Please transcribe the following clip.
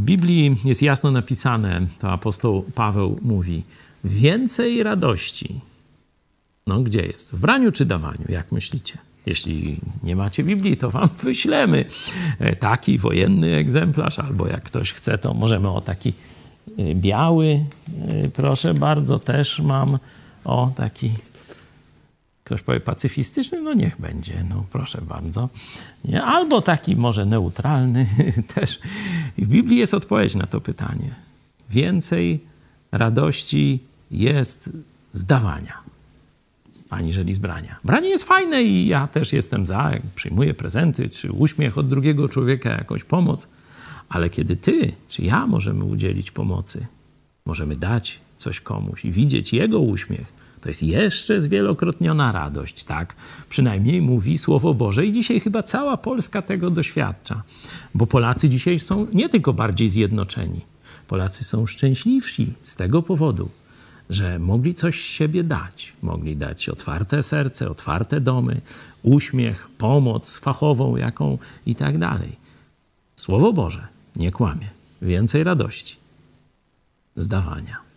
W Biblii jest jasno napisane, to apostoł Paweł mówi, więcej radości. No gdzie jest? W braniu czy dawaniu? Jak myślicie? Jeśli nie macie Biblii, to wam wyślemy e, taki wojenny egzemplarz, albo jak ktoś chce, to możemy o taki e, biały, e, proszę bardzo, też mam o taki ktoś powie pacyfistyczny, no niech będzie, no proszę bardzo. Nie? Albo taki może neutralny też. I w Biblii jest odpowiedź na to pytanie. Więcej radości jest z dawania, aniżeli z brania. Branie jest fajne i ja też jestem za, jak przyjmuję prezenty, czy uśmiech od drugiego człowieka, jakąś pomoc, ale kiedy ty, czy ja możemy udzielić pomocy, możemy dać coś komuś i widzieć jego uśmiech, to jest jeszcze zwielokrotniona radość, tak? Przynajmniej mówi Słowo Boże i dzisiaj chyba cała Polska tego doświadcza, bo Polacy dzisiaj są nie tylko bardziej zjednoczeni, Polacy są szczęśliwsi z tego powodu, że mogli coś siebie dać. Mogli dać otwarte serce, otwarte domy, uśmiech, pomoc fachową jaką i tak dalej. Słowo Boże nie kłamie. Więcej radości, zdawania.